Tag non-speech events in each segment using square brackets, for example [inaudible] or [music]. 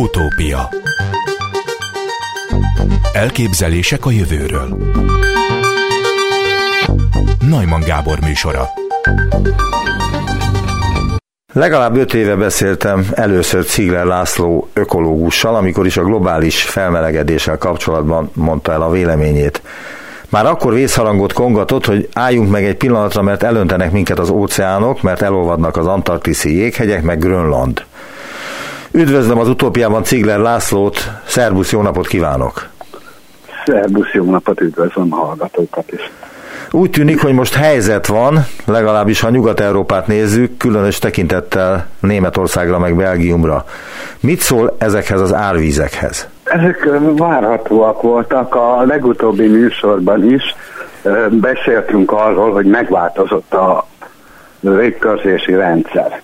Utópia Elképzelések a jövőről Najman Gábor műsora Legalább öt éve beszéltem először Cigler László ökológussal, amikor is a globális felmelegedéssel kapcsolatban mondta el a véleményét. Már akkor vészharangot kongatott, hogy álljunk meg egy pillanatra, mert elöntenek minket az óceánok, mert elolvadnak az antarktiszi jéghegyek, meg Grönland. Üdvözlöm az utópiában Cigler Lászlót, szervusz, jó napot kívánok! Szervusz, jó napot, üdvözlöm a hallgatókat is! Úgy tűnik, hogy most helyzet van, legalábbis ha Nyugat-Európát nézzük, különös tekintettel Németországra meg Belgiumra. Mit szól ezekhez az árvízekhez? Ezek várhatóak voltak. A legutóbbi műsorban is beszéltünk arról, hogy megváltozott a légkörzési rendszer.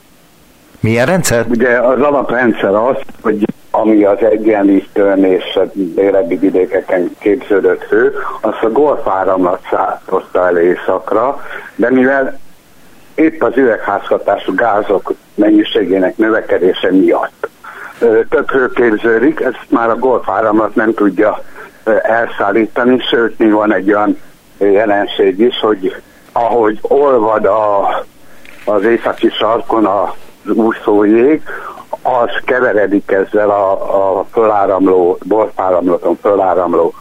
Milyen rendszer? Ugye az alaprendszer az, hogy ami az egyenlítőn és a délebbi vidékeken képződött hő, azt a golfáramlat szálltotta el éjszakra, de mivel épp az üvegházhatású gázok mennyiségének növekedése miatt több hő képződik, ezt már a golfáramlat nem tudja elszállítani, sőt, mi van egy olyan jelenség is, hogy ahogy olvad a, az északi sarkon az úszó jég, az keveredik ezzel a, a föláramló, borfáramlaton föláramló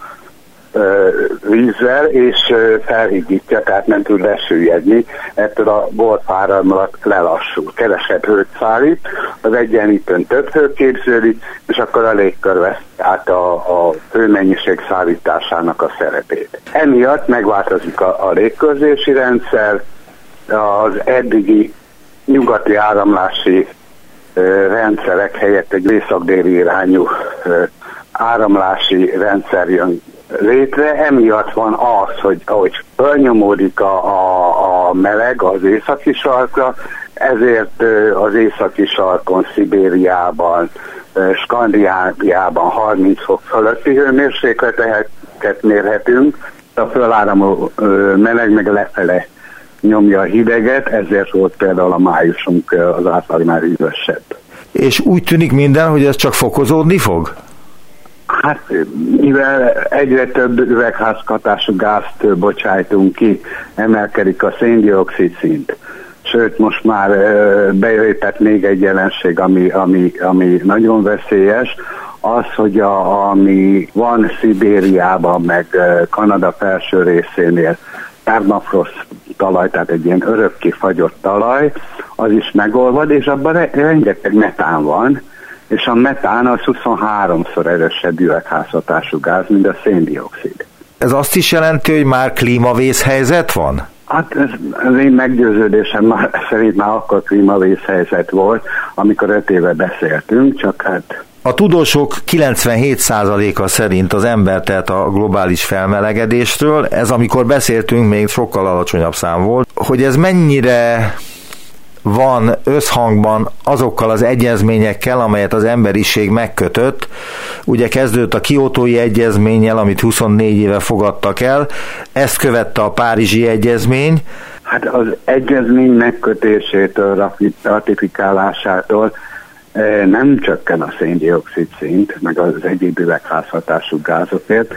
vízzel, és ö, felhigítja, tehát nem tud lesüllyedni, ettől a borfáramlat lelassul, kevesebb hőt szállít, az egyenlítőn több hő képződik, és akkor a légkör vesz át a, a hőmennyiség szállításának a szerepét. Emiatt megváltozik a, a légkörzési rendszer, az eddigi nyugati áramlási rendszerek helyett egy észak-déli irányú áramlási rendszer jön létre. Emiatt van az, hogy ahogy fölnyomódik a, a, a meleg az északi sarkra, ezért az északi sarkon, Szibériában, Skandináviában 30 fok fölötti hőmérsékleteket mérhetünk. A föláramló meleg meg lefele nyomja a hideget, ezért volt például a májusunk az átlagnál hűvösebb. És úgy tűnik minden, hogy ez csak fokozódni fog? Hát, mivel egyre több üvegházkatású gázt bocsájtunk ki, emelkedik a széndiokszid szint. Sőt, most már bejöhetett még egy jelenség, ami, ami, ami nagyon veszélyes, az, hogy a, ami van Szibériában, meg Kanada felső részénél, permafrost talaj, tehát egy ilyen örökké fagyott talaj, az is megolvad, és abban rengeteg metán van, és a metán az 23-szor erősebb üvegházhatású gáz, mint a széndiokszid. Ez azt is jelenti, hogy már klímavészhelyzet van? Hát ez, az én meggyőződésem már, szerint már akkor klímavészhelyzet volt, amikor öt éve beszéltünk, csak hát a tudósok 97%-a szerint az ember tehát a globális felmelegedésről, ez amikor beszéltünk, még sokkal alacsonyabb szám volt, hogy ez mennyire van összhangban azokkal az egyezményekkel, amelyet az emberiség megkötött. Ugye kezdődött a kiotói egyezménnyel, amit 24 éve fogadtak el, ezt követte a Párizsi egyezmény. Hát az egyezmény megkötésétől, ratifikálásától nem csökken a széndiokszid szint, meg az egyéb üvegházhatású gázokért,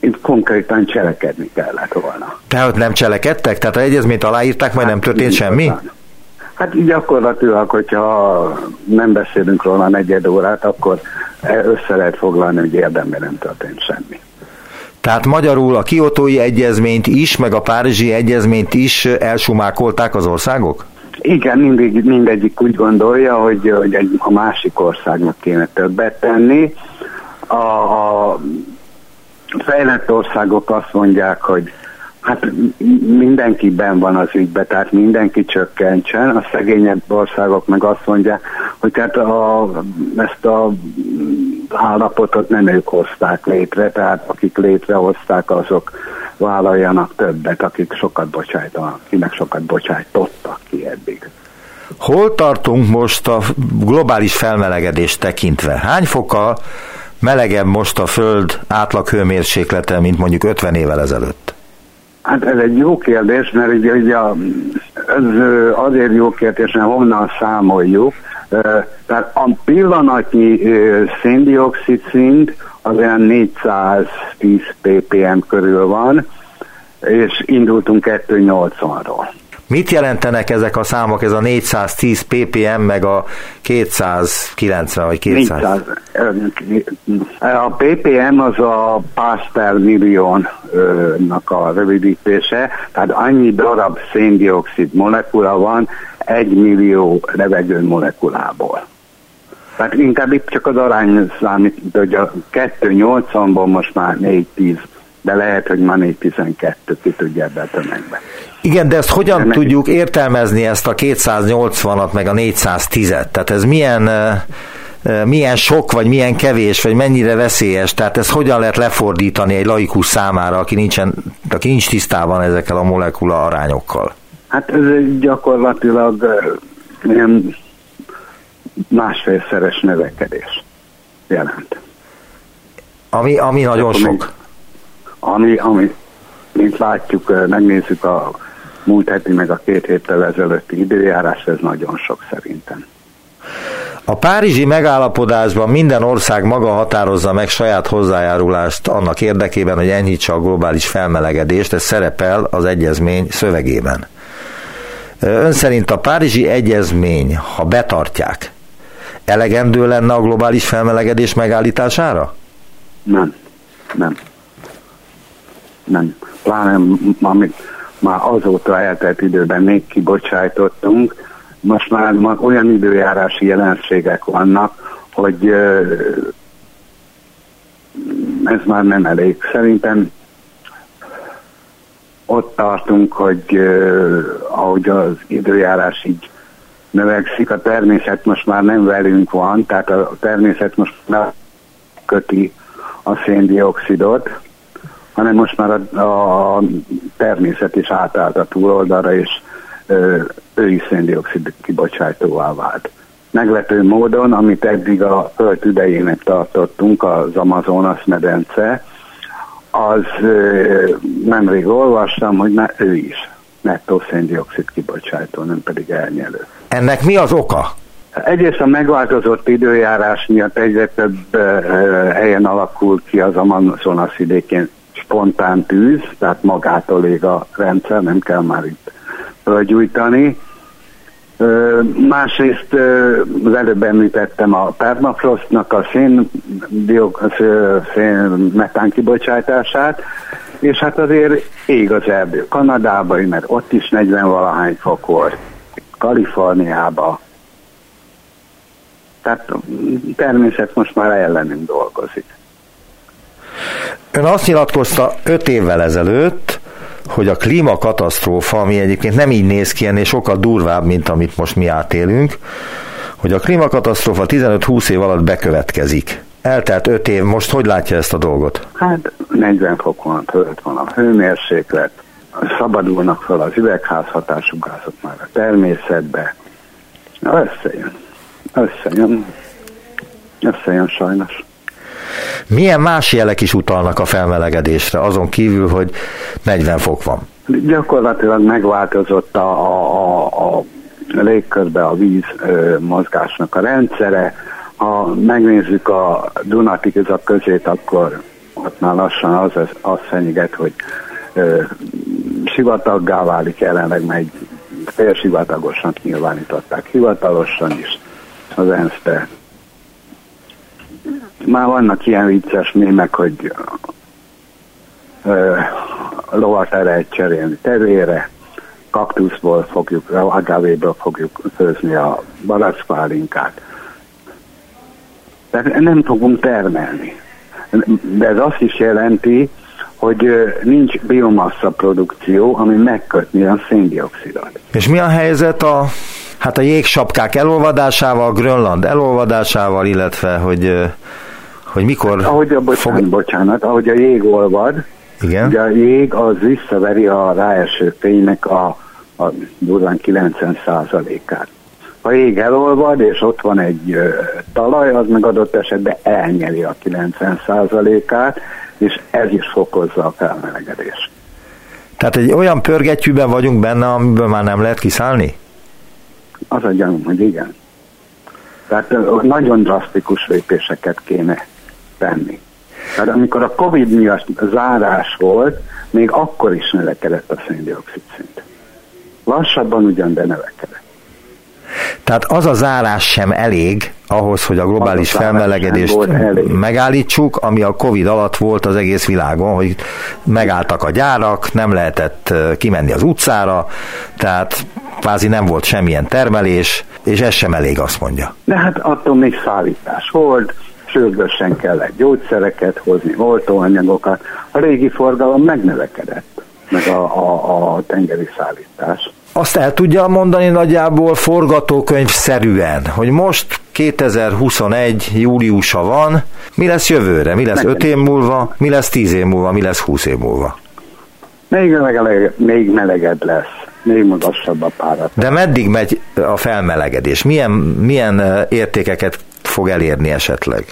itt konkrétan cselekedni kellett volna. Tehát nem cselekedtek? Tehát a egyezményt aláírták, majd hát, nem történt semmi? Van. Hát gyakorlatilag, hogyha nem beszélünk róla negyed órát, akkor össze lehet foglalni, hogy érdemben nem történt semmi. Tehát magyarul a kiotói egyezményt is, meg a párizsi egyezményt is elsumákolták az országok? Igen, mindig, mindegyik úgy gondolja, hogy, hogy egy, a másik országnak kéne többet tenni. A, a fejlett országok azt mondják, hogy hát mindenkiben van az ügybe, tehát mindenki csökkentsen, a szegényebb országok meg azt mondják, hogy tehát a, ezt a állapotot nem ők hozták létre, tehát akik létrehozták, azok vállaljanak többet, akik sokat bocsájtanak, akinek sokat bocsájtottak ki eddig. Hol tartunk most a globális felmelegedést tekintve? Hány fokkal melegebb most a Föld átlag hőmérséklete, mint mondjuk 50 évvel ezelőtt? Hát ez egy jó kérdés, mert ugye, ugye ez azért jó kérdés, mert honnan számoljuk. Tehát a pillanatnyi széndiokszid szint az olyan 410 ppm körül van, és indultunk 280-ról. Mit jelentenek ezek a számok, ez a 410 ppm, meg a 290 vagy 200? 400. A ppm az a parts per milliónak a rövidítése, tehát annyi darab széndiokszid molekula van egy millió levegő molekulából. Tehát inkább itt csak az arány számít, hogy a 280-ból most már 410 de lehet, hogy ma 412 ki tudja ebbe a tömegbe. Igen, de ezt hogyan de tudjuk értelmezni ezt a 280-at, meg a 410-et? Tehát ez milyen, milyen sok, vagy milyen kevés, vagy mennyire veszélyes? Tehát ezt hogyan lehet lefordítani egy laikus számára, aki, nincsen, aki nincs tisztában ezekkel a molekula arányokkal? Hát ez gyakorlatilag ilyen másfélszeres növekedés jelent. Ami, ami nagyon Akkor sok. Ami, ami, mint látjuk, megnézzük a múlt heti meg a két héttel ezelőtti időjárás, ez nagyon sok szerintem. A párizsi megállapodásban minden ország maga határozza meg saját hozzájárulást annak érdekében, hogy enyhítse a globális felmelegedést, ez szerepel az egyezmény szövegében. Ön szerint a párizsi egyezmény, ha betartják, elegendő lenne a globális felmelegedés megállítására? Nem, nem nem. Pláne, amit már azóta eltelt időben még kibocsájtottunk, most már olyan időjárási jelenségek vannak, hogy ez már nem elég. Szerintem ott tartunk, hogy ahogy az időjárás így növekszik, a természet most már nem velünk van, tehát a természet most már köti a széndiokszidot, hanem most már a, a természet is átállt a túloldalra, és ő is széndiokszid kibocsátóvá vált. Meglepő módon, amit eddig a föld idejének tartottunk, az Amazonas medence, az nemrég olvastam, hogy már ő is nettó széndiokszid kibocsátó, nem pedig elnyelő. Ennek mi az oka? Egyrészt a megváltozott időjárás miatt egyre több helyen alakul ki az Amazonas vidékén spontán tűz, tehát magától ég a rendszer, nem kell már itt fölgyújtani. Másrészt az előbb említettem a permafrostnak a szén, szén metán kibocsátását, és hát azért ég az erdő. Kanadában, mert ott is 40 valahány fok volt. Kaliforniában. Tehát természet most már ellenünk dolgozik. Ön azt nyilatkozta öt évvel ezelőtt, hogy a klímakatasztrófa, ami egyébként nem így néz ki, ennél sokkal durvább, mint amit most mi átélünk, hogy a klímakatasztrófa 15-20 év alatt bekövetkezik. Eltelt 5 év, most hogy látja ezt a dolgot? Hát 40 fokon fölött van a hőmérséklet, szabadulnak fel az üvegházhatású gázok már a természetbe. Összejön. Összejön. Összejön sajnos. Milyen más jelek is utalnak a felmelegedésre, azon kívül, hogy 40 fok van? Gyakorlatilag megváltozott a, a, a, légkörbe a víz ö, mozgásnak a rendszere. Ha megnézzük a Dunatigazak közét, akkor ott már lassan az, az, az fenyeget, hogy ö, sivataggá válik jelenleg, meg félsivatagosan nyilvánították hivatalosan is az ENSZ-be már vannak ilyen vicces mémek, hogy ö, lovat el lehet cserélni terére, kaktuszból fogjuk, agávéből fogjuk főzni a barackpálinkát. Tehát nem fogunk termelni. De ez azt is jelenti, hogy nincs biomassa produkció, ami megkötni a széndiokszidot. És mi a helyzet a, hát a jégsapkák elolvadásával, Grönland elolvadásával, illetve hogy hogy mikor... Hát, ahogy a, bocsánat, fog... bocsánat, ahogy a jég olvad, Igen? ugye a jég az visszaveri a ráeső fénynek a, a durván 90%-át. Ha jég elolvad, és ott van egy ö, talaj, az meg adott esetben elnyeli a 90%-át, és ez is fokozza a felmelegedést. Tehát egy olyan pörgetjűben vagyunk benne, amiből már nem lehet kiszállni? Az a gyanúm, hogy igen. Tehát nagyon drasztikus lépéseket kéne tenni. Tehát amikor a Covid miatt zárás volt, még akkor is növekedett a széndiokszid szint. Lassabban ugyan, de növekedett. Tehát az a zárás sem elég ahhoz, hogy a globális felmelegedést megállítsuk, ami a Covid alatt volt az egész világon, hogy megálltak a gyárak, nem lehetett kimenni az utcára, tehát kvázi nem volt semmilyen termelés, és ez sem elég, azt mondja. De hát attól még szállítás volt, sürgősen kellett gyógyszereket hozni, oltóanyagokat. A régi forgalom megnövekedett, meg a, a, a tengeri szállítás. Azt el tudja mondani nagyjából forgatókönyv szerűen, hogy most 2021 júliusa van, mi lesz jövőre, mi lesz 5 év múlva, mi lesz 10 év múlva, mi lesz 20 év múlva? Még, meleg, még meleged lesz, még magasabb a párat. De meddig megy a felmelegedés? Milyen, milyen értékeket fog elérni esetleg?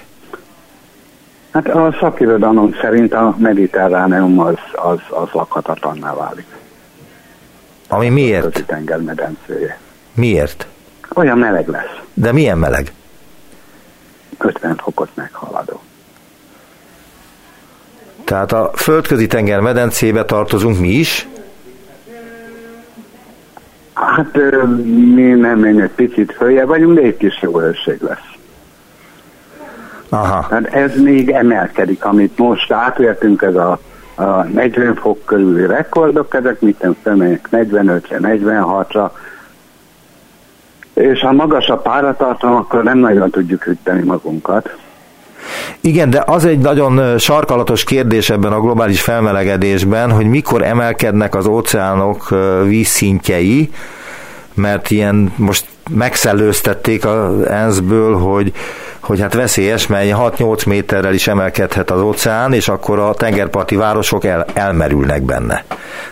Hát a szakirodalom szerint a mediterráneum az, az, az lakhatatlanná válik. Ami miért? A tenger medencéje. Miért? Olyan meleg lesz. De milyen meleg? 50 fokot meghaladó. Tehát a földközi tenger medencébe tartozunk mi is? Hát mi nem menjünk picit följebb vagyunk, de itt is jó lesz. Aha. Tehát ez még emelkedik, amit most átértünk, ez a, a 40 fok körüli rekordok, ezek mit nem 45-re, 46-ra, és ha magas a páratartalom, akkor nem nagyon tudjuk hűteni magunkat. Igen, de az egy nagyon sarkalatos kérdés ebben a globális felmelegedésben, hogy mikor emelkednek az óceánok vízszintjei, mert ilyen most megszellőztették az ENSZ-ből, hogy, hogy hát veszélyes, mert 6-8 méterrel is emelkedhet az óceán, és akkor a tengerparti városok el, elmerülnek benne.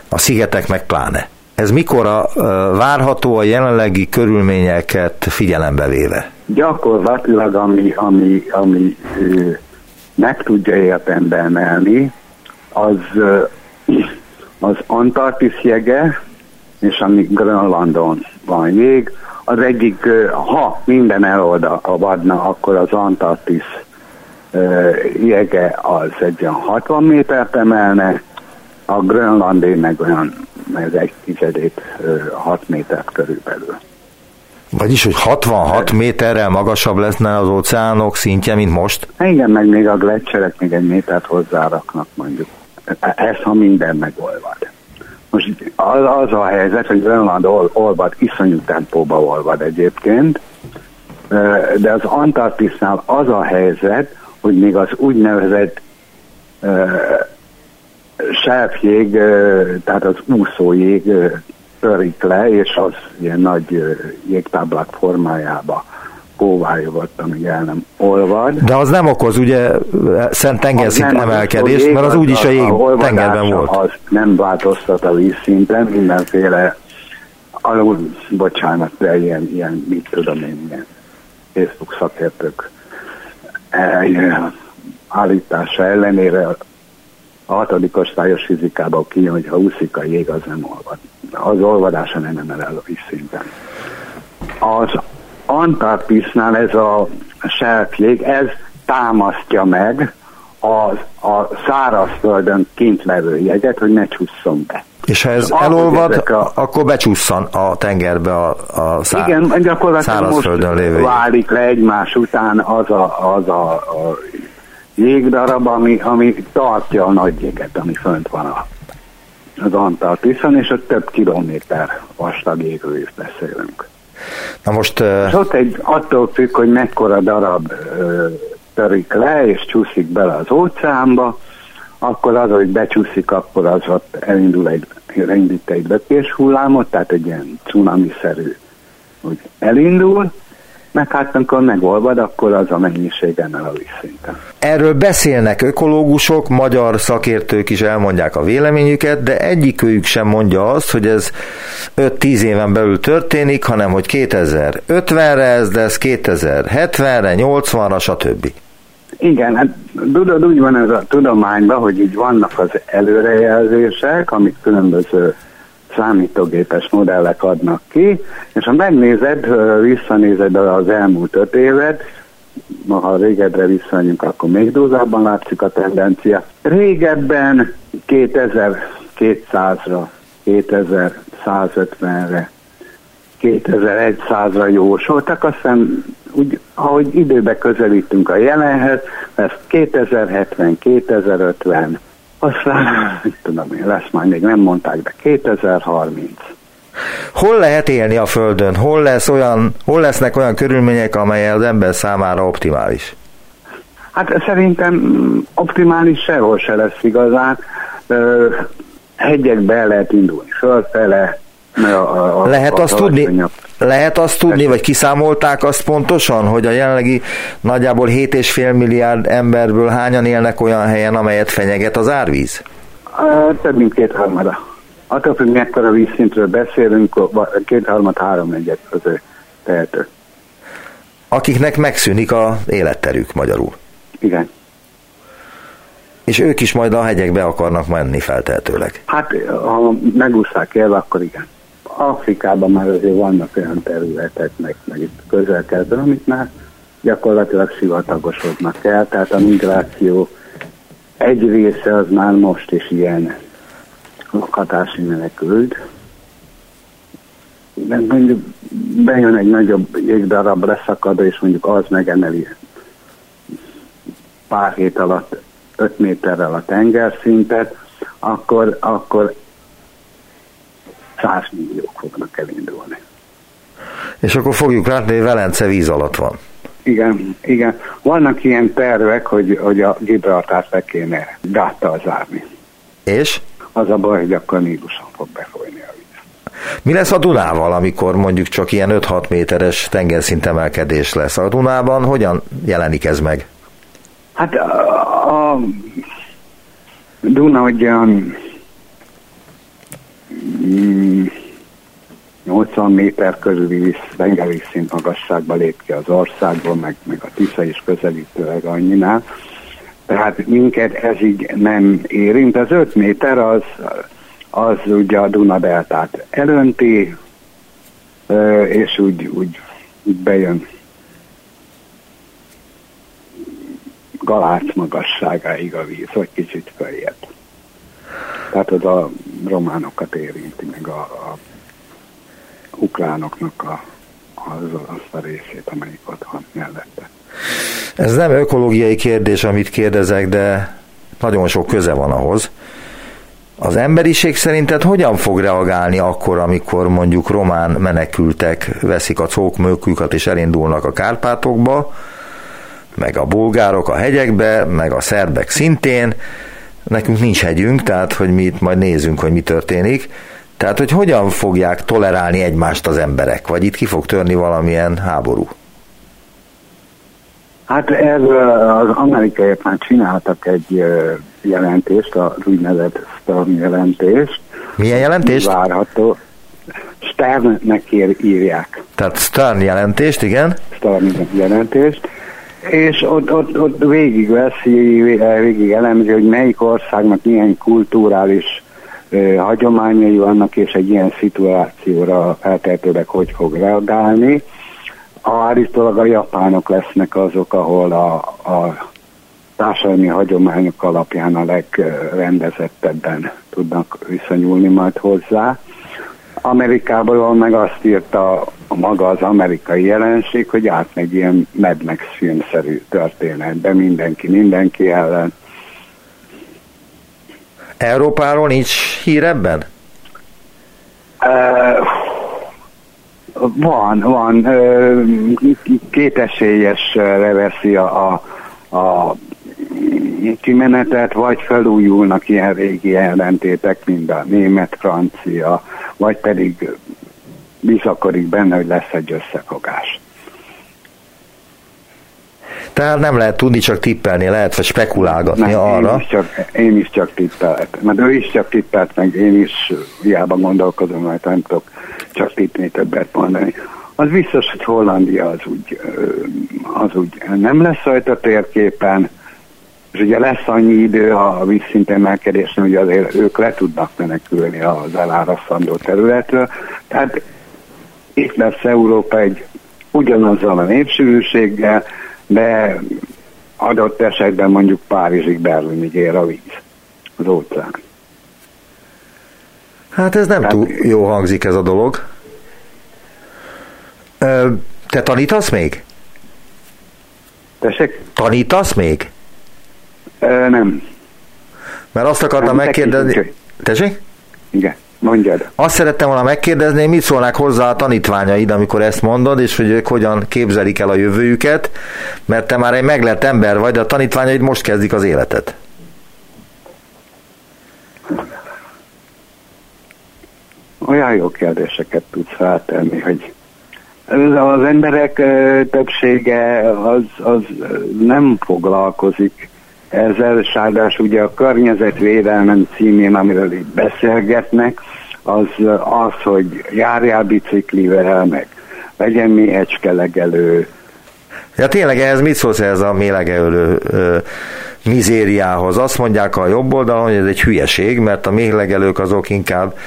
A szigetek meg pláne. Ez mikor a, várható a jelenlegi körülményeket figyelembe véve? Gyakorlatilag, ami, ami, ami meg tudja értembe emelni, az, az Antarktisz jege, és ami Grönlandon van jég, az egyik, ha minden elolvadna, akkor az Antarktisz jege az egy olyan 60 métert emelne, a Grönlandé meg olyan meg egy tizedét 6 métert körülbelül. Vagyis, hogy 66 méterrel magasabb leszne az óceánok szintje, mint most? Igen, meg még a gletszerek még egy métert hozzáraknak mondjuk. Ez, ha minden megolvad. Most az, az a helyzet, hogy Grönland ol, olvad, iszonyú tempóba olvad egyébként, de az Antarktisznál az a helyzet, hogy még az úgynevezett sávjég, tehát az úszójég törik le, és az ilyen nagy jégtáblák formájába kóvályogott, amíg el nem olvad. De az nem okoz ugye szent tengerszint emelkedést, mert az úgyis a jég tengerben volt. Az nem változtat a vízszinten, mindenféle alul, bocsánat, de ilyen, ilyen mit tudom én, ilyen Facebook szakértők e, állítása ellenére a hatodik osztályos fizikában kijön, hogy ha úszik a jég, az nem olvad. Az olvadása nem emel el a vízszinten. Az Antarktisznál ez a selfjég, ez támasztja meg a, a szárazföldön kint levő jeget, hogy ne csusszon be. És ha ez elolvad, a... akkor becsusszan a tengerbe a, a szá... Igen, gyakorlatilag most lévő válik le egymás után az a, az a, a jégdarab, ami, ami tartja a nagy jéget, ami fönt van a, az Antarktiszon, és ott több kilométer vastag jégről is beszélünk. Na most... És ott egy, attól függ, hogy mekkora darab törik le, és csúszik bele az óceánba, akkor az, hogy becsúszik, akkor az ott elindul egy, elindít egy lökés hullámot, tehát egy ilyen cunami-szerű, hogy elindul, meg hát amikor megolvad, akkor az a mennyiség emel a vízszinten. Erről beszélnek ökológusok, magyar szakértők is elmondják a véleményüket, de egyikőjük sem mondja azt, hogy ez 5-10 éven belül történik, hanem hogy 2050-re ez lesz, 2070-re, 80-ra, stb. Igen, hát tudod, úgy van ez a tudományban, hogy így vannak az előrejelzések, amik különböző számítógépes modellek adnak ki, és ha megnézed, visszanézed az elmúlt öt évet, ha régedre visszanyunk, akkor még dúzában látszik a tendencia. Régebben 2200-ra, 2150-re, 2100-ra jósoltak, aztán úgy, ahogy időbe közelítünk a jelenhez, lesz 2070, 2050, aztán, mit tudom én, lesz majd, még nem mondták, de 2030. Hol lehet élni a Földön? Hol, lesz olyan, hol lesznek olyan körülmények, amelyek az ember számára optimális? Hát szerintem optimális sehol se lesz igazán. Hegyekbe el lehet indulni fölfele, a, a, lehet, a, azt tudni, lehet azt tudni, vagy kiszámolták azt pontosan, hogy a jelenlegi nagyjából 7,5 milliárd emberből hányan élnek olyan helyen, amelyet fenyeget az árvíz? Több mint kétharmada. Attól függ, mekkora vízszintről beszélünk, kétharmad, háromnegyed között tehető. Akiknek megszűnik a életterük magyarul. Igen. És ők is majd a hegyekbe akarnak menni feltehetőleg. Hát, ha megúszták el, akkor igen. Afrikában már azért vannak olyan területek, meg, meg itt közel amit már gyakorlatilag sivatagosodnak el, tehát a migráció egy része az már most is ilyen lakhatási menekült. De mondjuk bejön egy nagyobb jégdarab leszakadó, és mondjuk az megemeli pár hét alatt 5 méterrel a tengerszintet, akkor, akkor 100 milliók fognak elindulni. És akkor fogjuk látni, hogy Velence víz alatt van. Igen, igen. Vannak ilyen tervek, hogy, hogy a Gibraltárt le kéne gáttal zárni. És? Az a baj, hogy akkor Níluson fog befolyni a víz. Mi lesz a Dunával, amikor mondjuk csak ilyen 5-6 méteres tengerszintemelkedés lesz? A Dunában hogyan jelenik ez meg? Hát a, a Duna ugyan 80 méter körüli tengervízszint magasságba lép ki az országból, meg, meg a Tisza is közelítőleg annyinál. Tehát minket ez így nem érint. Az 5 méter az, az ugye a Duna deltát elönti, és úgy, úgy bejön galác magasságáig a víz, vagy kicsit följebb. Tehát az a románokat érinti, meg a, a ukránoknak a, az, azt a részét, amelyik ott van mellette. Ez nem ökológiai kérdés, amit kérdezek, de nagyon sok köze van ahhoz. Az emberiség szerinted hogyan fog reagálni akkor, amikor mondjuk román menekültek veszik a cókmőküket és elindulnak a Kárpátokba, meg a bulgárok a hegyekbe, meg a szerbek szintén, nekünk nincs hegyünk, tehát hogy mi itt majd nézzünk, hogy mi történik. Tehát, hogy hogyan fogják tolerálni egymást az emberek, vagy itt ki fog törni valamilyen háború? Hát ez az amerikaiak már csináltak egy jelentést, az úgynevezett Stern jelentést. Milyen jelentést? Várható. Sternnek írják. Tehát Stern jelentést, igen? Stern jelentést és ott, ott, ott végigveszi, végig elemzi, hogy melyik országnak milyen kulturális ö, hagyományai vannak, és egy ilyen szituációra feltehetőleg hogy fog reagálni. Állítólag a japánok lesznek azok, ahol a, a társadalmi hagyományok alapján a legrendezettebben tudnak viszonyulni majd hozzá. Amerikából meg azt írta maga az amerikai jelenség, hogy átmegy ilyen Mad Max filmszerű történetbe mindenki mindenki ellen. Európáról nincs hír ebben? Uh, van, van. Uh, kétesélyesre veszi a, a, a kimenetet, vagy felújulnak ilyen régi ellentétek, mint a német, francia, vagy pedig bizakodik benne, hogy lesz egy összefogás. Tehát nem lehet tudni, csak tippelni, lehet, vagy spekulálgatni nem, arra. Én is, csak, én is csak tippelt, mert ő is csak tippelt, meg én is hiába gondolkozom, mert nem tudok csak tippni többet mondani. Az biztos, hogy Hollandia az úgy, az úgy nem lesz rajta térképen, És ugye lesz annyi idő a vízszintemelkedésnél, hogy azért ők le tudnak menekülni az elárasztandó területről. Tehát itt lesz Európa egy ugyanazzal a népsűrűséggel, de adott esetben mondjuk Párizsig, Berlinig ér a víz, az óceán. Hát ez nem Tehát, túl jó hangzik ez a dolog. Te tanítasz még? Tessék? Tanítasz még? Ö, nem. Mert azt akartam nem, megkérdezni... Tessék? Igen. Mondjad. Azt szerettem volna megkérdezni, mit szólnak hozzá a tanítványaid, amikor ezt mondod, és hogy ők hogyan képzelik el a jövőjüket, mert te már egy meglett ember vagy, de a tanítványaid most kezdik az életet. Olyan jó kérdéseket tudsz feltenni, hogy az emberek többsége az, az nem foglalkozik ezzel, sárdás ugye a környezetvédelmen címén, amiről itt beszélgetnek, az az, hogy járjál biciklivel, meg legyen méhecske legelő. Ja tényleg ehhez mit szólsz ez a mélegelő mizériához? Azt mondják a jobb oldalon, hogy ez egy hülyeség, mert a méhlegelők azok inkább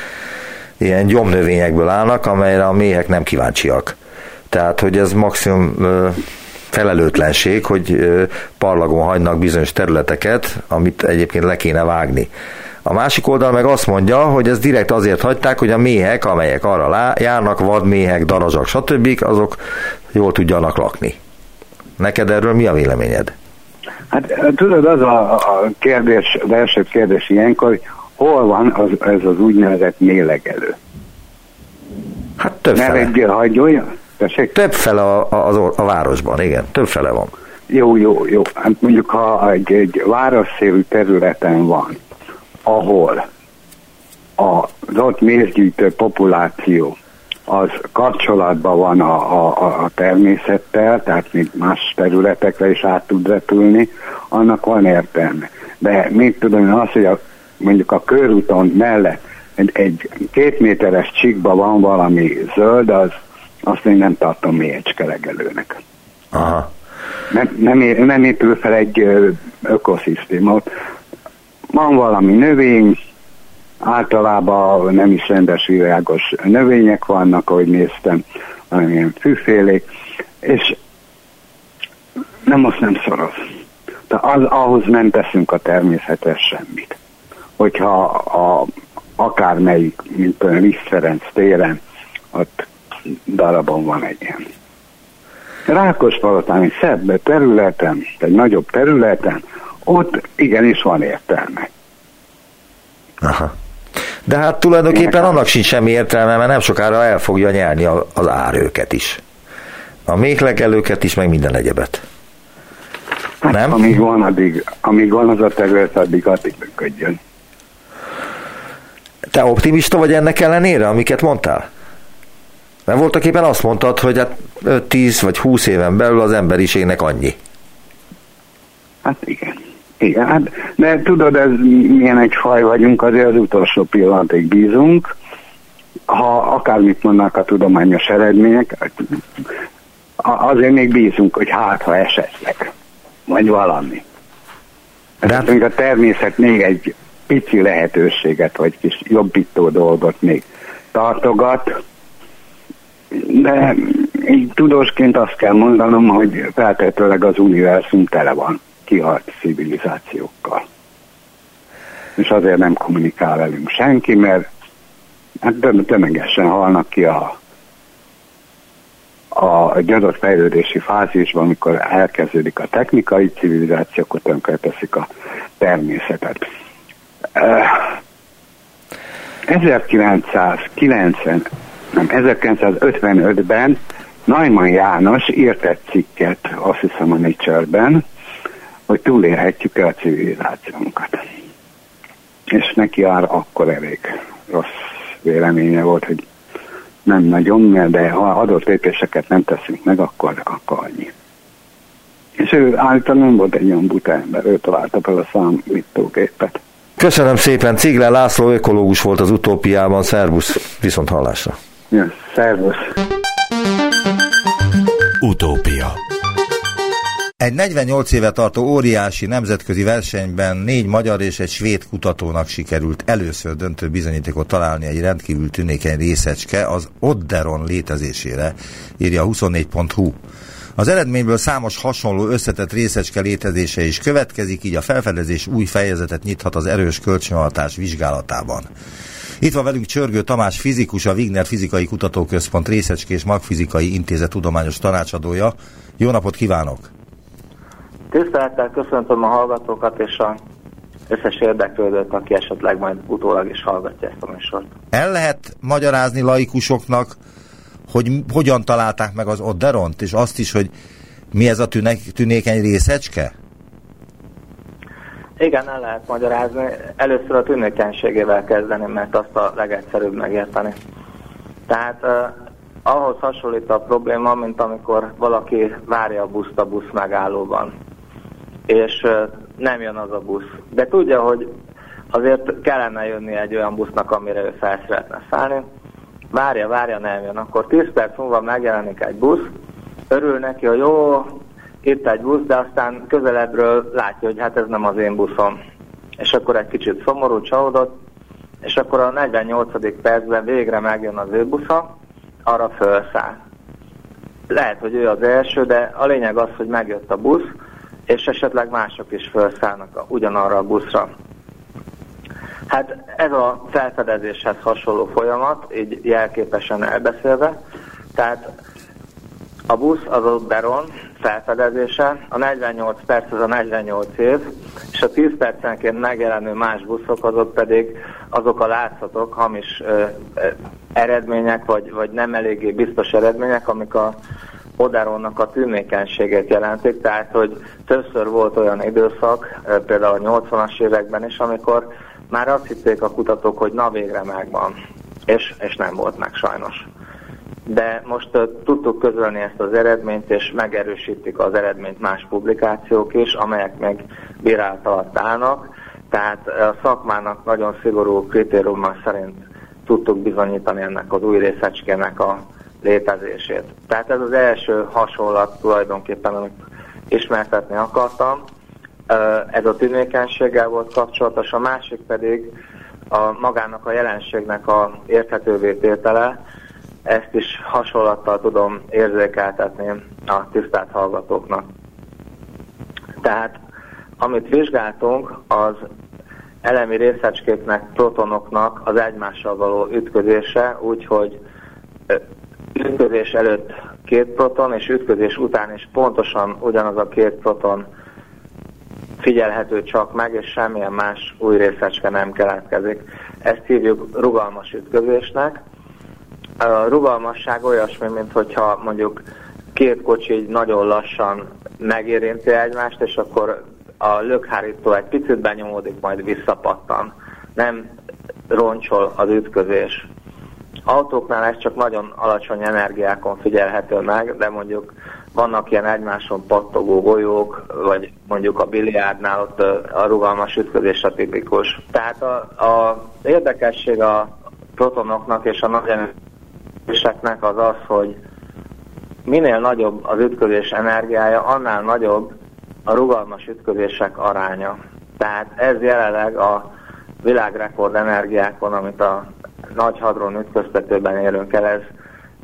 ilyen gyomnövényekből állnak, amelyre a méhek nem kíváncsiak. Tehát, hogy ez maximum felelőtlenség, hogy parlagon hagynak bizonyos területeket, amit egyébként le kéne vágni. A másik oldal meg azt mondja, hogy ez direkt azért hagyták, hogy a méhek, amelyek arra járnak, vadméhek, darazsak, stb., azok jól tudjanak lakni. Neked erről mi a véleményed? Hát tudod, az a, a kérdés, az első kérdés ilyenkor, hogy hol van az, ez az úgynevezett mélegelő? Hát többfele. Ne vegyél, hagyj olyan? Tessék? Többfele a, a, a városban, igen, többfele van. Jó, jó, jó. Hát mondjuk, ha egy, egy városszélű területen van, ahol az ott mézgyűjtő populáció az kapcsolatban van a, a, a természettel, tehát még más területekre is át tud repülni, annak van értelme. De mit tudom az, hogy a, mondjuk a körúton mellett egy, egy két méteres csikba van valami zöld, az azt én nem tartom mélyecskelegelőnek. Aha. Nem, nem, nem épül fel egy ökoszisztémot. Van valami növény, általában nem is rendes virágos növények vannak, ahogy néztem, valamilyen fűfélék, és nem azt nem szoros. De az, ahhoz nem teszünk a természetes semmit. Hogyha a, akármelyik, mint a Liszt Ferenc téren, ott darabon van egy ilyen. Rákospalotán egy szebb területen, egy nagyobb területen, ott igenis van értelme. Aha. De hát tulajdonképpen annak sincs semmi értelme, mert nem sokára el fogja nyerni az ár őket is. A méhlegelőket is, meg minden egyebet. Hát, nem? Amíg van, addig, amíg van az a terület, addig addig működjön. Te optimista vagy ennek ellenére, amiket mondtál? Mert voltak éppen azt mondtad, hogy hát 10 vagy 20 éven belül az emberiségnek annyi. Hát igen. Igen, hát, de tudod, ez milyen egy faj vagyunk, azért az utolsó pillanatig bízunk. Ha akármit mondnak a tudományos eredmények, azért még bízunk, hogy hát, ha esetleg, vagy valami. De hát... a természet még egy pici lehetőséget, vagy kis jobbító dolgot még tartogat, de így tudósként azt kell mondanom, hogy feltétlenül az univerzum tele van kihalt civilizációkkal. És azért nem kommunikál velünk senki, mert hát tömegesen halnak ki a, a egy fejlődési fázisban, amikor elkezdődik a technikai civilizáció, akkor tönkreteszik a természetet. 1990 nem, 1955-ben Naiman János írt egy cikket, azt hiszem a Nature-ben, hogy túlélhetjük-e a civilizációnkat. És neki már akkor elég rossz véleménye volt, hogy nem nagyon, de ha adott lépéseket nem teszünk meg, akkor, akkor annyi. És ő általában nem volt egy olyan buta ember, ő találta fel a számítógépet. Köszönöm szépen, Cigle László ökológus volt az utópiában, szervusz, viszont hallásra. Ja, szervusz. Utópia Egy 48 éve tartó óriási nemzetközi versenyben négy magyar és egy svéd kutatónak sikerült először döntő bizonyítékot találni egy rendkívül tünékeny részecske az Odderon létezésére, írja a 24.hu. Az eredményből számos hasonló összetett részecske létezése is következik, így a felfedezés új fejezetet nyithat az erős kölcsönhatás vizsgálatában. Itt van velünk Csörgő Tamás fizikus, a Wigner Fizikai Kutatóközpont Részecskés Magfizikai Intézet tudományos tanácsadója. Jó napot kívánok! Tisztelettel köszöntöm a hallgatókat és a összes érdeklődőt, aki esetleg majd utólag is hallgatja ezt a műsort. El lehet magyarázni laikusoknak, hogy hogyan találták meg az Odderont, és azt is, hogy mi ez a tünek, tünékeny részecske? Igen, el lehet magyarázni. Először a tünékenységével kezdeni, mert azt a legegyszerűbb megérteni. Tehát uh, ahhoz hasonlít a probléma, mint amikor valaki várja a buszt a busz megállóban és nem jön az a busz. De tudja, hogy azért kellene jönni egy olyan busznak, amire ő fel szeretne szállni. Várja, várja, nem jön. Akkor 10 perc múlva megjelenik egy busz, örül neki, hogy jó, itt egy busz, de aztán közelebbről látja, hogy hát ez nem az én buszom. És akkor egy kicsit szomorú, csalódott, és akkor a 48. percben végre megjön az ő busza, arra felszáll. Lehet, hogy ő az első, de a lényeg az, hogy megjött a busz, és esetleg mások is felszállnak ugyanarra a buszra. Hát ez a felfedezéshez hasonló folyamat, így jelképesen elbeszélve, tehát a busz az a Beron felfedezése, a 48 perc az a 48 év, és a 10 percenként megjelenő más buszok azok pedig azok a látszatok, hamis ö, ö, eredmények, vagy, vagy nem eléggé biztos eredmények, amik a Oderonnak a tűnékenységét jelentik, tehát hogy többször volt olyan időszak, például a 80-as években is, amikor már azt hitték a kutatók, hogy na végre megvan, és, és nem volt meg sajnos. De most uh, tudtuk közölni ezt az eredményt, és megerősítik az eredményt más publikációk is, amelyek még bírálat alatt állnak. Tehát a szakmának nagyon szigorú kritériummal szerint tudtuk bizonyítani ennek az új részecskének a létezését. Tehát ez az első hasonlat tulajdonképpen, amit ismertetni akartam. Ez a tűnékenységgel volt kapcsolatos, a másik pedig a magának a jelenségnek a érthetővé tétele, ezt is hasonlattal tudom érzékeltetni a tisztelt hallgatóknak. Tehát amit vizsgáltunk, az elemi részecskéknek, protonoknak az egymással való ütközése, úgyhogy ütközés előtt két proton, és ütközés után is pontosan ugyanaz a két proton figyelhető csak meg, és semmilyen más új részecske nem keletkezik. Ezt hívjuk rugalmas ütközésnek. A rugalmasság olyasmi, mint hogyha mondjuk két kocsi nagyon lassan megérinti egymást, és akkor a lökhárító egy picit benyomódik, majd visszapattan. Nem roncsol az ütközés. Autóknál ez csak nagyon alacsony energiákon figyelhető meg, de mondjuk vannak ilyen egymáson pattogó golyók, vagy mondjuk a biliárdnál ott a rugalmas ütközés a tipikus. Tehát a, a érdekesség a protonoknak és a nagy energiáseknek az az, hogy minél nagyobb az ütközés energiája, annál nagyobb a rugalmas ütközések aránya. Tehát ez jelenleg a világrekord energiákon, amit a nagy hadron ütköztetőben érünk el, ez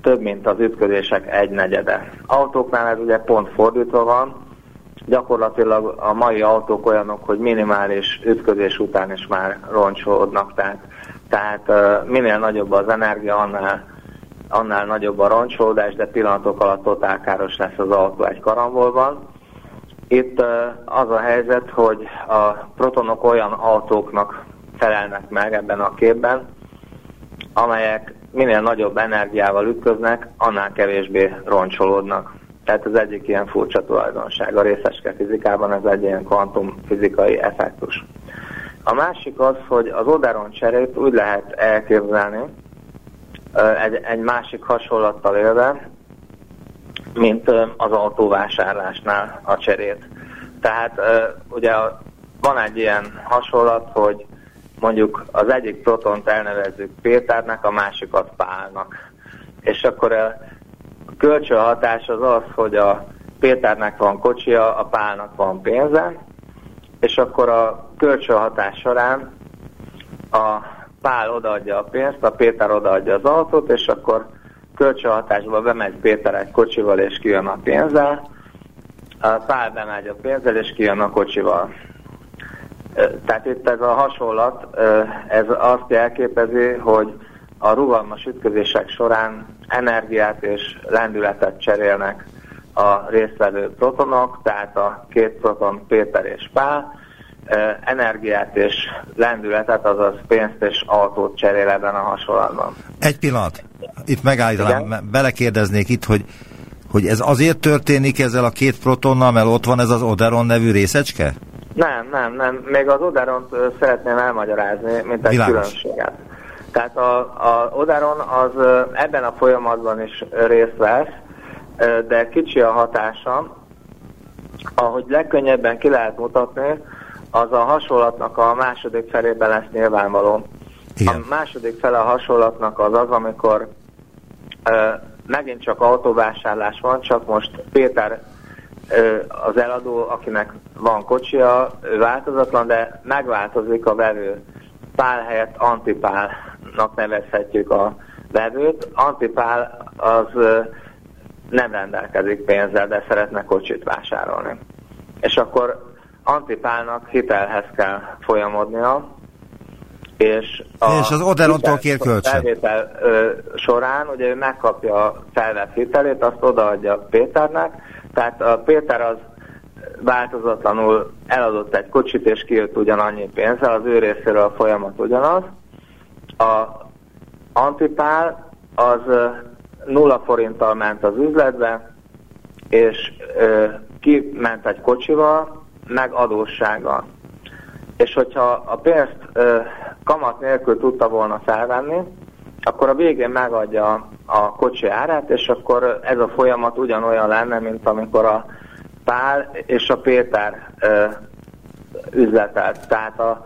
több, mint az ütközések egy negyede. Autóknál ez ugye pont fordítva van, gyakorlatilag a mai autók olyanok, hogy minimális ütközés után is már roncsolódnak, tehát, tehát minél nagyobb az energia, annál, annál nagyobb a roncsolódás, de pillanatok alatt totál káros lesz az autó egy karambolban. Itt az a helyzet, hogy a protonok olyan autóknak felelnek meg ebben a képben, amelyek minél nagyobb energiával ütköznek, annál kevésbé roncsolódnak. Tehát az egyik ilyen furcsa tulajdonság a részeske fizikában, ez egy ilyen kvantumfizikai effektus. A másik az, hogy az oderon cserét úgy lehet elképzelni, egy, egy másik hasonlattal élve, mint az autóvásárlásnál a cserét. Tehát ugye van egy ilyen hasonlat, hogy mondjuk az egyik protont elnevezzük Péternek, a másikat Pálnak. És akkor a kölcsönhatás az az, hogy a Péternek van kocsia, a Pálnak van pénze, és akkor a kölcsönhatás során a Pál odaadja a pénzt, a Péter odaadja az autót, és akkor kölcsönhatásba bemegy Péter egy kocsival, és kijön a pénzzel, a Pál bemegy a pénzzel, és kijön a kocsival. Tehát itt ez a hasonlat, ez azt jelképezi, hogy a rugalmas ütközések során energiát és lendületet cserélnek a résztvevő protonok, tehát a két proton Péter és Pál, energiát és lendületet, azaz pénzt és autót cserél ebben a hasonlatban. Egy pillanat, itt megállítanám, belekérdeznék itt, hogy, hogy ez azért történik ezzel a két protonnal, mert ott van ez az Oderon nevű részecske? Nem, nem, nem. Még az Oderont szeretném elmagyarázni, mint egy Világos. különbséget. Tehát a, a Oderon az ebben a folyamatban is részt vesz, de kicsi a hatása. Ahogy legkönnyebben ki lehet mutatni, az a hasonlatnak a második felében lesz nyilvánvaló. Igen. A második fele a hasonlatnak az az, amikor ö, megint csak autóvásárlás van, csak most Péter ö, az eladó, akinek van kocsia, ő változatlan, de megváltozik a vevő. Pál helyett antipálnak nevezhetjük a vevőt. Antipál az ö, nem rendelkezik pénzzel, de szeretne kocsit vásárolni. És akkor Antipálnak hitelhez kell folyamodnia, és, a és az Oderontól kér kölcsön. Felvétel ö, során ugye ő megkapja a felvett hitelét, azt odaadja Péternek, tehát a Péter az változatlanul eladott egy kocsit, és kijött ugyanannyi pénzzel, az ő részéről a folyamat ugyanaz. A Antipál az nulla forinttal ment az üzletbe, és ö, kiment egy kocsival, meg. És hogyha a pénzt ö, kamat nélkül tudta volna felvenni, akkor a végén megadja a kocsi árát, és akkor ez a folyamat ugyanolyan lenne, mint amikor a Pál és a Péter ö, üzletelt. Tehát a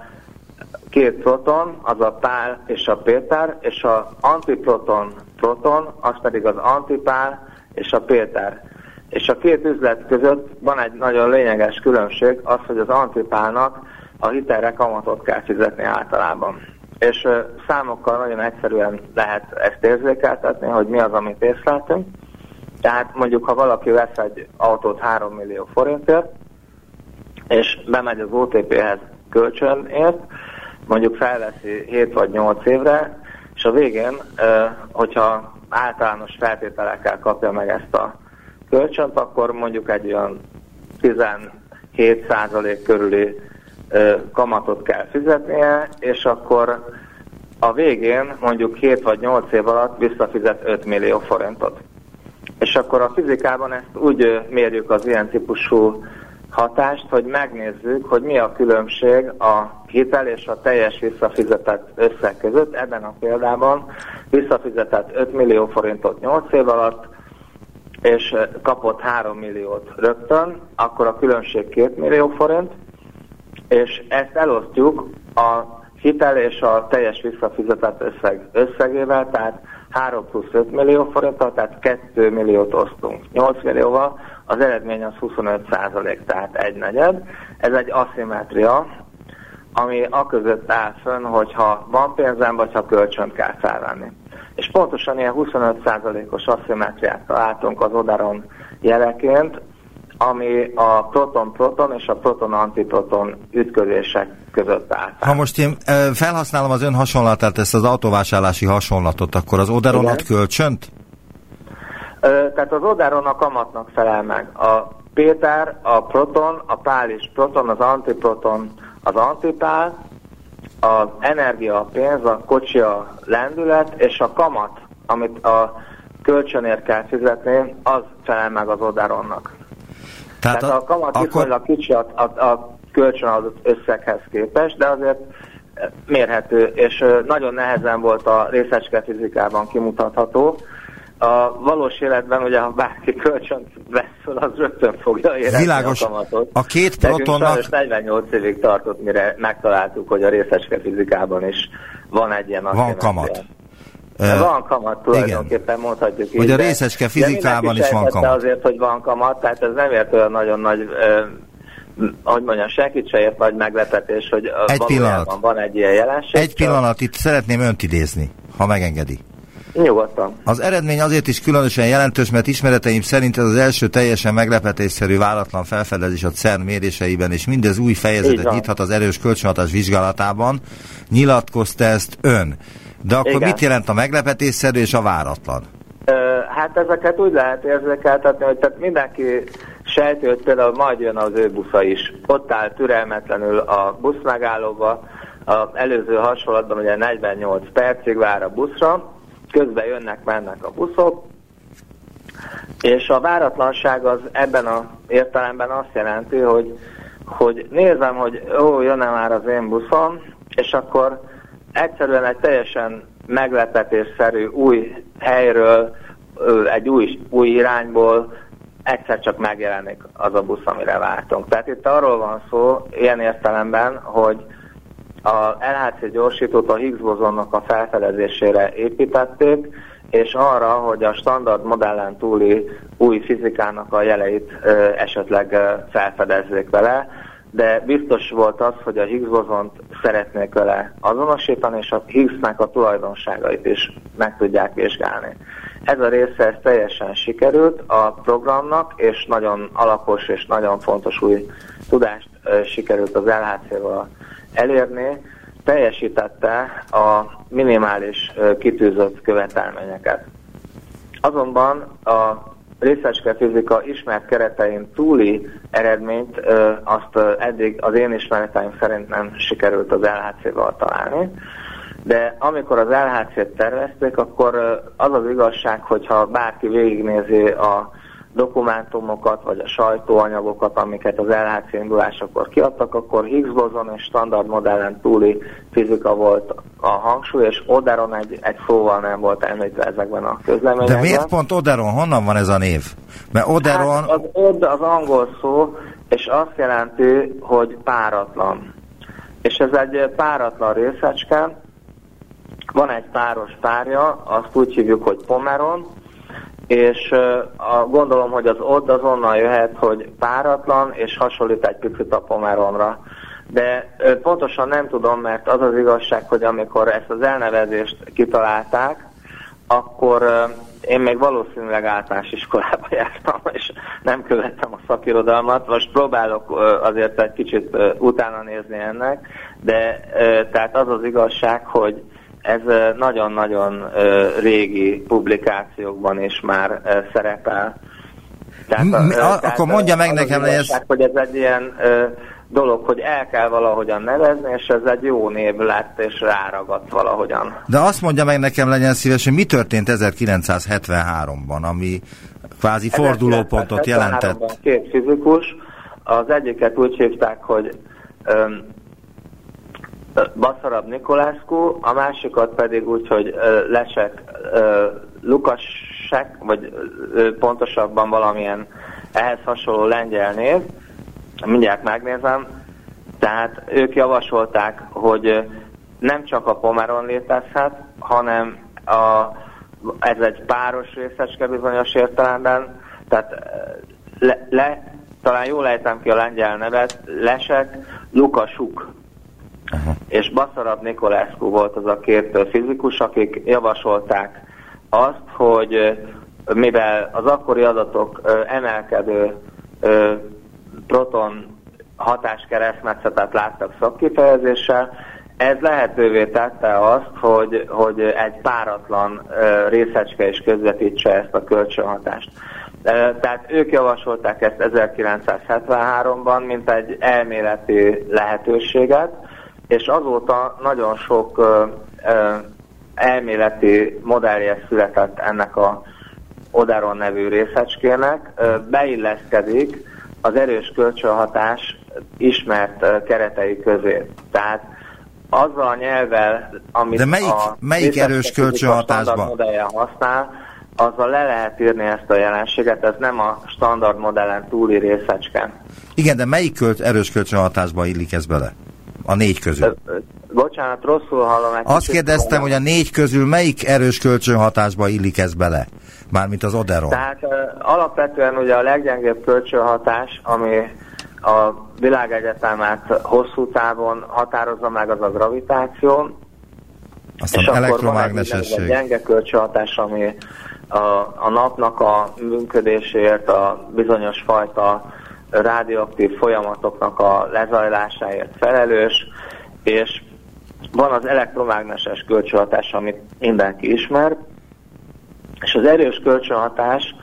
két proton, az a Pál és a Péter, és a antiproton proton, az pedig az antipál és a Péter. És a két üzlet között van egy nagyon lényeges különbség, az, hogy az antipálnak a hitelre kamatot kell fizetni általában. És számokkal nagyon egyszerűen lehet ezt érzékeltetni, hogy mi az, amit észleltünk. Tehát mondjuk, ha valaki vesz egy autót 3 millió forintért, és bemegy az OTP-hez kölcsönért, mondjuk felveszi 7 vagy 8 évre, és a végén, hogyha általános feltételekkel kapja meg ezt a kölcsönt, akkor mondjuk egy olyan 17% körüli kamatot kell fizetnie, és akkor a végén mondjuk 7 vagy 8 év alatt visszafizet 5 millió forintot. És akkor a fizikában ezt úgy mérjük az ilyen típusú hatást, hogy megnézzük, hogy mi a különbség a hitel és a teljes visszafizetett összeg között. Ebben a példában visszafizetett 5 millió forintot 8 év alatt, és kapott 3 milliót rögtön, akkor a különbség 2 millió forint, és ezt elosztjuk a hitel és a teljes visszafizetett összeg összegével, tehát 3 plusz 5 millió forinttal, tehát 2 milliót osztunk 8 millióval, az eredmény az 25 százalék, tehát egy negyed. Ez egy aszimetria, ami a között áll fönn, hogyha van pénzem, vagy ha kölcsönt kell felvenni. És pontosan ilyen 25%-os asszimetriát találtunk az Odaron jeleként, ami a proton-proton és a proton-antiproton ütközések között áll. Ha most én felhasználom az ön hasonlatát, ezt az autóvásárlási hasonlatot, akkor az Odaron ad kölcsönt? Tehát az Odaron a kamatnak felel meg. A Péter, a proton, a pál is proton, az antiproton az antipál, az energia a pénz, a kocsi a lendület, és a kamat, amit a kölcsönért kell fizetni, az felel meg az odaronnak. Tehát, Tehát a, a kamat akkor... viszonylag kicsi a, a, a kölcsön adott összeghez képest, de azért mérhető, és nagyon nehezen volt a részecske fizikában kimutatható, a valós életben ugye, ha bárki kölcsönt vesz az rögtön fogja érezni Világos. a kamatot. A két protonnak... 48 évig tartott, mire megtaláltuk, hogy a részecske fizikában is van egy ilyen Van kamat. Uh, van kamat tulajdonképpen, igen. mondhatjuk így. Hogy a részecske fizikában is van kamat. azért, hogy van kamat, tehát ez nem ért olyan nagyon nagy, uh, hogy mondjam, senkit se ért nagy meglepetés, hogy egy pillanat. van egy ilyen jelenség. Egy pillanat, itt szeretném önt idézni, ha megengedi. Nyugodtan. Az eredmény azért is különösen jelentős, mert ismereteim szerint ez az első teljesen meglepetésszerű váratlan felfedezés a CERN méréseiben, és mindez új fejezetet nyithat az erős kölcsönhatás vizsgálatában. Nyilatkozta ezt ön. De akkor Igen. mit jelent a meglepetésszerű és a váratlan? Ö, hát ezeket úgy lehet érzékeltetni, hogy tehát mindenki sejti, hogy például majd jön az ő busza is. Ott áll türelmetlenül a busz megállóba, az előző hasonlatban ugye 48 percig vár a buszra, közben jönnek, mennek a buszok, és a váratlanság az ebben az értelemben azt jelenti, hogy, hogy nézem, hogy ó, jönne már az én buszom, és akkor egyszerűen egy teljesen meglepetésszerű új helyről, egy új, új irányból egyszer csak megjelenik az a busz, amire vártunk. Tehát itt arról van szó, ilyen értelemben, hogy a LHC gyorsítót a Higgs bozonnak a felfedezésére építették, és arra, hogy a standard modellen túli új fizikának a jeleit ö, esetleg ö, felfedezzék vele, de biztos volt az, hogy a Higgs bozont szeretnék vele azonosítani, és a Higgsnek a tulajdonságait is meg tudják vizsgálni. Ez a része ez teljesen sikerült a programnak, és nagyon alapos és nagyon fontos új tudást ö, sikerült az LHC-val elérni, teljesítette a minimális kitűzött követelményeket. Azonban a részecske fizika ismert keretein túli eredményt azt eddig az én ismereteim szerint nem sikerült az LHC-val találni. De amikor az LHC-t tervezték, akkor az az igazság, hogyha bárki végignézi a dokumentumokat, vagy a sajtóanyagokat, amiket az LHC indulásakor kiadtak, akkor Higgs bozon és standard modellen túli fizika volt a hangsúly, és Oderon egy, egy szóval nem volt említve ezekben a közleményekben. De miért pont Oderon? Honnan van ez a név? Mert Oderon... Hát az Od az angol szó, és azt jelenti, hogy páratlan. És ez egy páratlan részecske, van egy páros párja, azt úgy hívjuk, hogy pomeron, és a, gondolom, hogy az ott az jöhet, hogy páratlan, és hasonlít egy picit a pomeronra. De pontosan nem tudom, mert az az igazság, hogy amikor ezt az elnevezést kitalálták, akkor én még valószínűleg általános iskolába [laughs] jártam, és nem követtem a szakirodalmat. Most próbálok azért egy kicsit utána nézni ennek, de tehát az az igazság, hogy ez nagyon-nagyon régi publikációkban is már szerepel. Tehát, a, tehát akkor mondja meg nekem, ez... hogy ez egy ilyen dolog, hogy el kell valahogyan nevezni, és ez egy jó név lett, és ráragadt valahogyan. De azt mondja meg nekem, legyen szíves, hogy mi történt 1973-ban, ami kvázi fordulópontot jelentett? Két fizikus, az egyiket úgy hívták, hogy Baszarab Nikolászkó, a másikat pedig úgy, hogy Lesek Lukasek, vagy pontosabban valamilyen ehhez hasonló lengyel név, mindjárt megnézem, tehát ők javasolták, hogy nem csak a Pomeron létezhet, hanem a, ez egy páros részecske bizonyos értelemben, tehát le, le, talán jól lejtem ki a lengyel nevet, Lesek Lukasuk Aha. és Baszarab Nikolászkó volt az a két fizikus, akik javasolták azt, hogy mivel az akkori adatok emelkedő proton hatáskeresztmetszetet láttak szakkifejezéssel, ez lehetővé tette azt, hogy, hogy egy páratlan részecske is közvetítse ezt a kölcsönhatást. Tehát ők javasolták ezt 1973-ban, mint egy elméleti lehetőséget, és azóta nagyon sok ö, ö, elméleti modellje született ennek a Odaron nevű részecskének, ö, beilleszkedik az erős kölcsönhatás ismert keretei közé. Tehát azzal a nyelvvel, amit De melyik, a melyik erős kölcsönhatásban? modellje használ, azzal le lehet írni ezt a jelenséget, ez nem a standard modellen túli részecske. Igen, de melyik költ, erős kölcsönhatásba illik ez bele? A négy közül. bocsánat, rosszul hallom. Azt kérdeztem, hogy a négy közül melyik erős kölcsönhatásba illik ez bele? Mármint az Oderon. Tehát alapvetően ugye a leggyengébb kölcsönhatás, ami a világegyetemát hosszú távon határozza meg az a gravitáció, Aztán és elektromágnesesség. Akkor van egy gyenge kölcsönhatás, ami a, a napnak a működéséért, a bizonyos fajta radioaktív folyamatoknak a lezajlásáért felelős, és van az elektromágneses kölcsönhatás, amit mindenki ismer, és az erős kölcsönhatás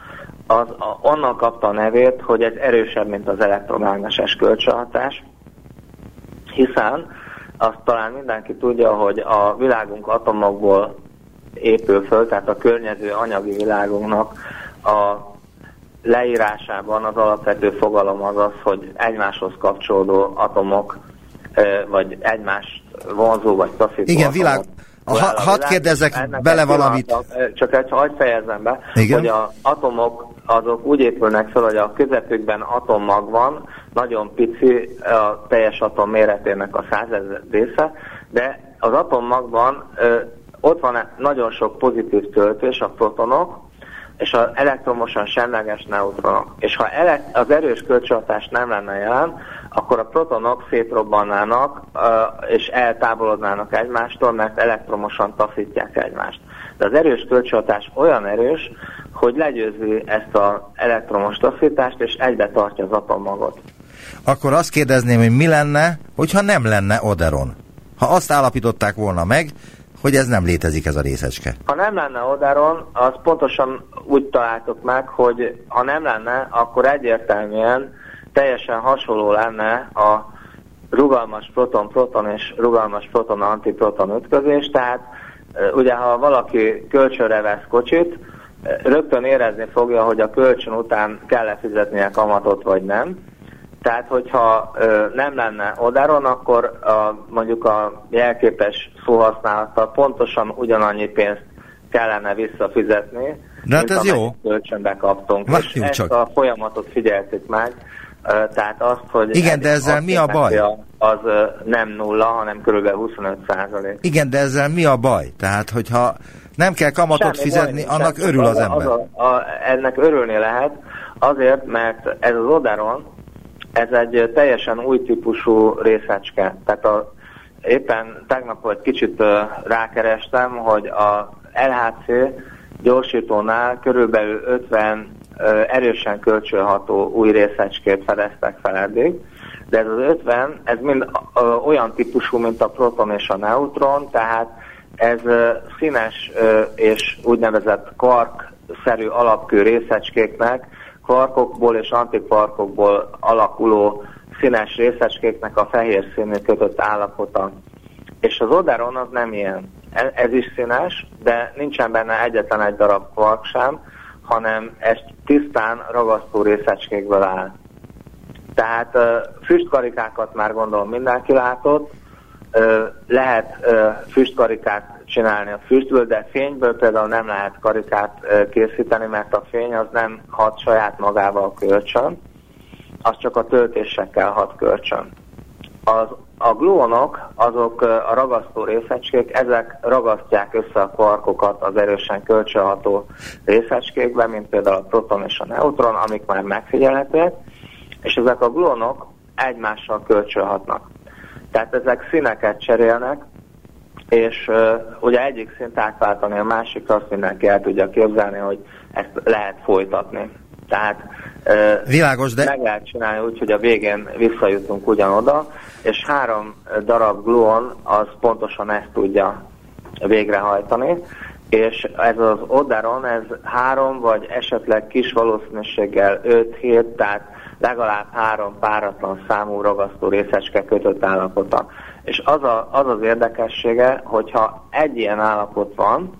az a, onnan kapta a nevét, hogy ez erősebb, mint az elektromágneses kölcsönhatás, hiszen azt talán mindenki tudja, hogy a világunk atomokból épül föl, tehát a környező anyagi világunknak a leírásában az alapvető fogalom az az, hogy egymáshoz kapcsolódó atomok, vagy egymást vonzó vagy taszító Igen, világ, ha, hadd kérdezek bele valamit. Csak egy, hagyd fejezzem be, Igen? hogy az atomok azok úgy épülnek fel, hogy a közepükben atommag van, nagyon pici a teljes atom méretének a százezer része, de az atommagban ö, ott van nagyon sok pozitív töltés, a protonok, és az elektromosan semleges neutronok. És ha az erős kölcsönhatás nem lenne jelen, akkor a protonok szétrobbannának és eltávolodnának egymástól, mert elektromosan taszítják egymást. De az erős kölcsönhatás olyan erős, hogy legyőzi ezt az elektromos taszítást, és egybe tartja az atommagot. Akkor azt kérdezném, hogy mi lenne, hogyha nem lenne Oderon? Ha azt állapították volna meg, hogy ez nem létezik ez a részecske. Ha nem lenne Oderon, az pontosan úgy találtuk meg, hogy ha nem lenne, akkor egyértelműen teljesen hasonló lenne a rugalmas proton-proton és rugalmas proton-antiproton ütközés, tehát ugye ha valaki kölcsönre vesz kocsit, rögtön érezni fogja, hogy a kölcsön után kell-e fizetnie kamatot vagy nem. Tehát, hogyha ö, nem lenne odáron, akkor a, mondjuk a jelképes szóhasználattal pontosan ugyanannyi pénzt kellene visszafizetni, De hát ez jó. kölcsönbe kaptunk. Várjunk és csak. ezt a folyamatot figyeltük meg, tehát azt, hogy... Igen, de ezzel mi a baj? Az nem nulla, hanem kb. 25 százalék. Igen, de ezzel mi a baj? Tehát, hogyha nem kell kamatot semmi fizetni, baj, annak örül az, az ember. Az a, a, ennek örülni lehet, azért, mert ez az Oderon, ez egy teljesen új típusú részecske. Tehát a, éppen tegnap egy kicsit rákerestem, hogy a LHC gyorsítónál körülbelül 50 erősen kölcsönható új részecskét fedeztek fel eddig, de ez az 50, ez mind olyan típusú, mint a proton és a neutron, tehát ez színes és úgynevezett kvark-szerű alapkő részecskéknek, kvarkokból és antikvarkokból alakuló színes részecskéknek a fehér színű kötött állapota. És az Oderon az nem ilyen. E, ez is színes, de nincsen benne egyetlen egy darab kvark sem, hanem ez tisztán ragasztó részecskékből áll. Tehát füstkarikákat már gondolom mindenki látott, lehet füstkarikát csinálni a füstből, de fényből például nem lehet karikát készíteni, mert a fény az nem hat saját magával kölcsön, az csak a töltésekkel hat kölcsön. Az a gluonok, azok a ragasztó részecskék, ezek ragasztják össze a kvarkokat az erősen kölcsönható részecskékben, mint például a proton és a neutron, amik már megfigyelhetőek, és ezek a gluonok egymással kölcsönhatnak. Tehát ezek színeket cserélnek, és uh, ugye egyik szint átváltani a másikra, azt mindenki el tudja képzelni, hogy ezt lehet folytatni. Tehát Világos, de... meg lehet csinálni úgy, hogy a végén visszajutunk ugyanoda, és három darab gluon az pontosan ezt tudja végrehajtani, és ez az Oderon, ez három vagy esetleg kis valószínűséggel 5-7, tehát legalább három páratlan számú ragasztó részecske kötött állapota. És az, a, az az érdekessége, hogyha egy ilyen állapot van,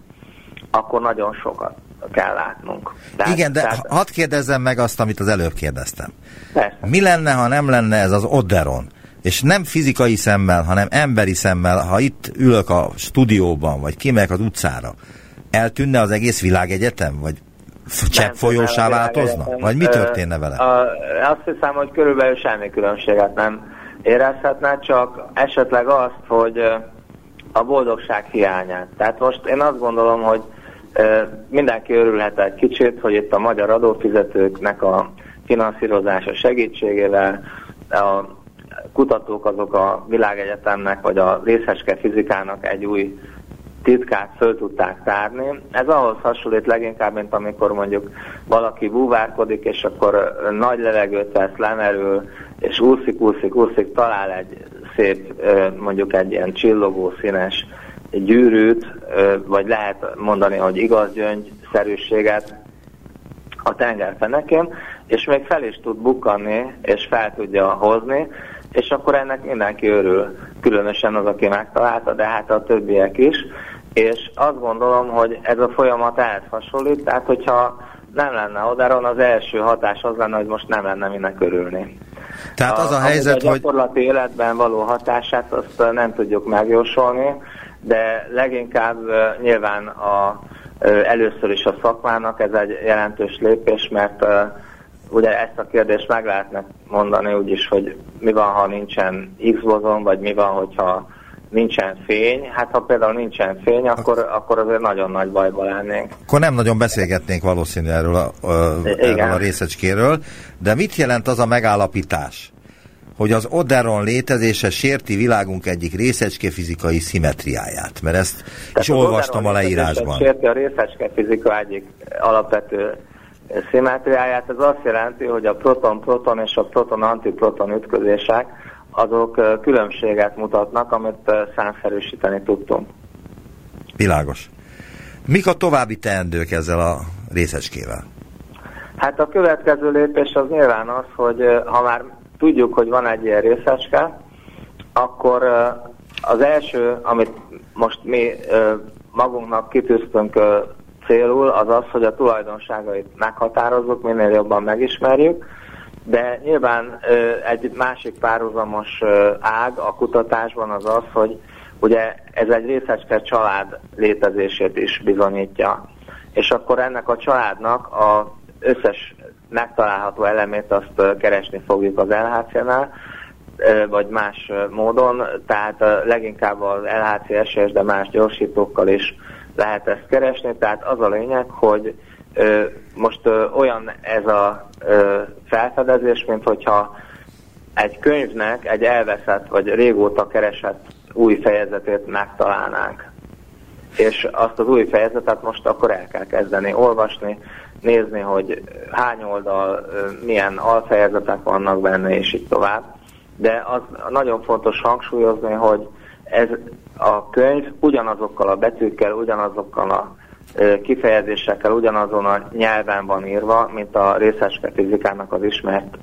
akkor nagyon sokat kell látnunk. Tehát, Igen, de tehát... hadd kérdezzem meg azt, amit az előbb kérdeztem. Persze. Mi lenne, ha nem lenne ez az Oderon? És nem fizikai szemmel, hanem emberi szemmel, ha itt ülök a stúdióban, vagy kimegyek az utcára, eltűnne az egész világegyetem? Vagy csepp folyósá változna? Vagy mi történne vele? Azt hiszem, hogy körülbelül semmi különbséget nem érezhetne, csak esetleg azt, hogy a boldogság hiányát. Tehát most én azt gondolom, hogy mindenki örülhet egy kicsit, hogy itt a magyar adófizetőknek a finanszírozása segítségével a kutatók azok a világegyetemnek vagy a részeske fizikának egy új titkát föl tudták tárni. Ez ahhoz hasonlít leginkább, mint amikor mondjuk valaki búvárkodik, és akkor nagy levegőt vesz, lemerül, és úszik, úszik, úszik, talál egy szép, mondjuk egy ilyen csillogó színes gyűrűt, vagy lehet mondani, hogy igaz gyöngyszerűséget a tengerfenekén, és még fel is tud bukkanni, és fel tudja hozni, és akkor ennek mindenki örül, különösen az, aki megtalálta, de hát a többiek is, és azt gondolom, hogy ez a folyamat ehhez hasonlít, tehát hogyha nem lenne Odaron, az első hatás az lenne, hogy most nem lenne minek örülni. Tehát az a, a helyzet, hogy... A gyakorlati életben való hatását azt nem tudjuk megjósolni, de leginkább nyilván a, először is a szakmának ez egy jelentős lépés, mert ugye ezt a kérdést meg lehetne mondani úgyis, hogy mi van, ha nincsen X bozon, vagy mi van, hogyha nincsen fény. Hát ha például nincsen fény, akkor, akkor azért nagyon nagy bajba lennénk. Akkor nem nagyon beszélgetnénk valószínű erről a, a, erről a részecskéről, de mit jelent az a megállapítás, hogy az Oderon létezése sérti világunk egyik részecske fizikai szimetriáját, mert ezt Tehát is olvastam a leírásban. Sérti a részecske fizika egyik alapvető szimetriáját, ez azt jelenti, hogy a proton-proton és a proton-antiproton ütközések azok különbséget mutatnak, amit számszerűsíteni tudtunk. Világos. Mik a további teendők ezzel a részecskével? Hát a következő lépés az nyilván az, hogy ha már tudjuk, hogy van egy ilyen részecske, akkor az első, amit most mi magunknak kitűztünk célul, az az, hogy a tulajdonságait meghatározzuk, minél jobban megismerjük, de nyilván egy másik párhuzamos ág a kutatásban az az, hogy ugye ez egy részecske család létezését is bizonyítja. És akkor ennek a családnak a összes megtalálható elemét azt keresni fogjuk az LHC-nál, vagy más módon, tehát leginkább az LHC SS, de más gyorsítókkal is lehet ezt keresni, tehát az a lényeg, hogy most olyan ez a felfedezés, mint hogyha egy könyvnek egy elveszett vagy régóta keresett új fejezetét megtalálnánk. És azt az új fejezetet most akkor el kell kezdeni olvasni, nézni, hogy hány oldal, milyen alfejezetek vannak benne, és így tovább. De az nagyon fontos hangsúlyozni, hogy ez a könyv ugyanazokkal a betűkkel, ugyanazokkal a kifejezésekkel ugyanazon a nyelven van írva, mint a részeske fizikának az ismert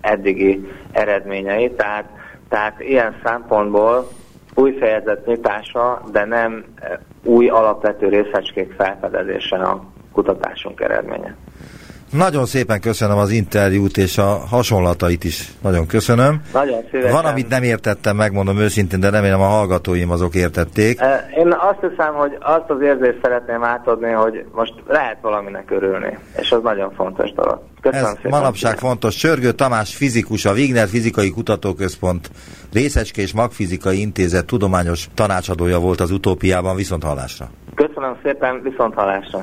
eddigi eredményei. Tehát, tehát ilyen szempontból új fejezet nyitása, de nem új alapvető részecskék felfedezése a kutatásunk eredménye. Nagyon szépen köszönöm az interjút és a hasonlatait is. Nagyon köszönöm. Nagyon szívesen. Van, amit nem értettem, megmondom őszintén, de remélem a hallgatóim azok értették. Én azt hiszem, hogy azt az érzést szeretném átadni, hogy most lehet valaminek örülni, és az nagyon fontos dolog. Köszönöm Ez szépen. manapság fontos. Sörgő Tamás fizikus, a Wigner Fizikai Kutatóközpont Részecske és Magfizikai Intézet tudományos tanácsadója volt az utópiában. Viszont hallásra. Köszönöm szépen, viszont hallásra.